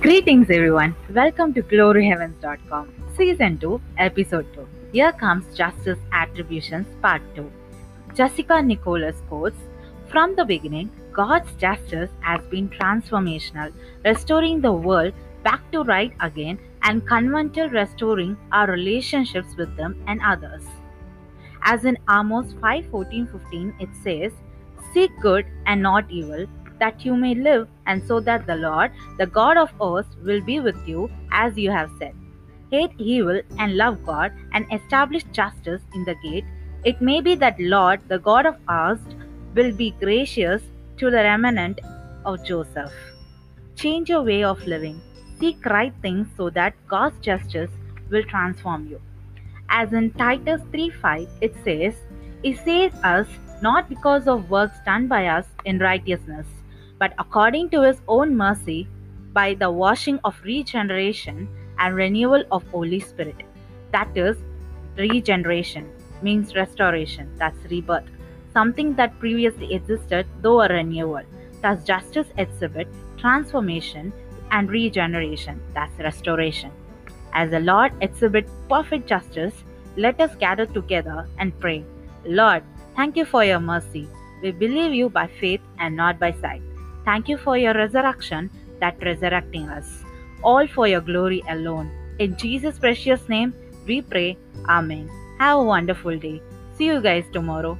Greetings, everyone. Welcome to gloryheavens.com, Season 2, Episode 2. Here comes Justice Attributions Part 2. Jessica Nicholas quotes From the beginning, God's justice has been transformational, restoring the world back to right again and conventional restoring our relationships with them and others. As in Amos 5 14 15, it says, Seek good and not evil, that you may live, and so that the Lord, the God of earth, will be with you, as you have said. Hate evil and love God, and establish justice in the gate. It may be that Lord, the God of ours, will be gracious to the remnant of Joseph. Change your way of living. Seek right things so that God's justice will transform you. As in Titus 3 5, it says, He saves us not because of works done by us in righteousness, but according to his own mercy by the washing of regeneration and renewal of Holy Spirit. That is, regeneration means restoration, that's rebirth, something that previously existed, though a renewal. Thus, justice exhibit transformation and regeneration, that's restoration. As the Lord exhibit perfect justice, let us gather together and pray. Lord, thank you for your mercy. We believe you by faith and not by sight. Thank you for your resurrection that resurrecting us. All for your glory alone. In Jesus' precious name, we pray. Amen. Have a wonderful day. See you guys tomorrow.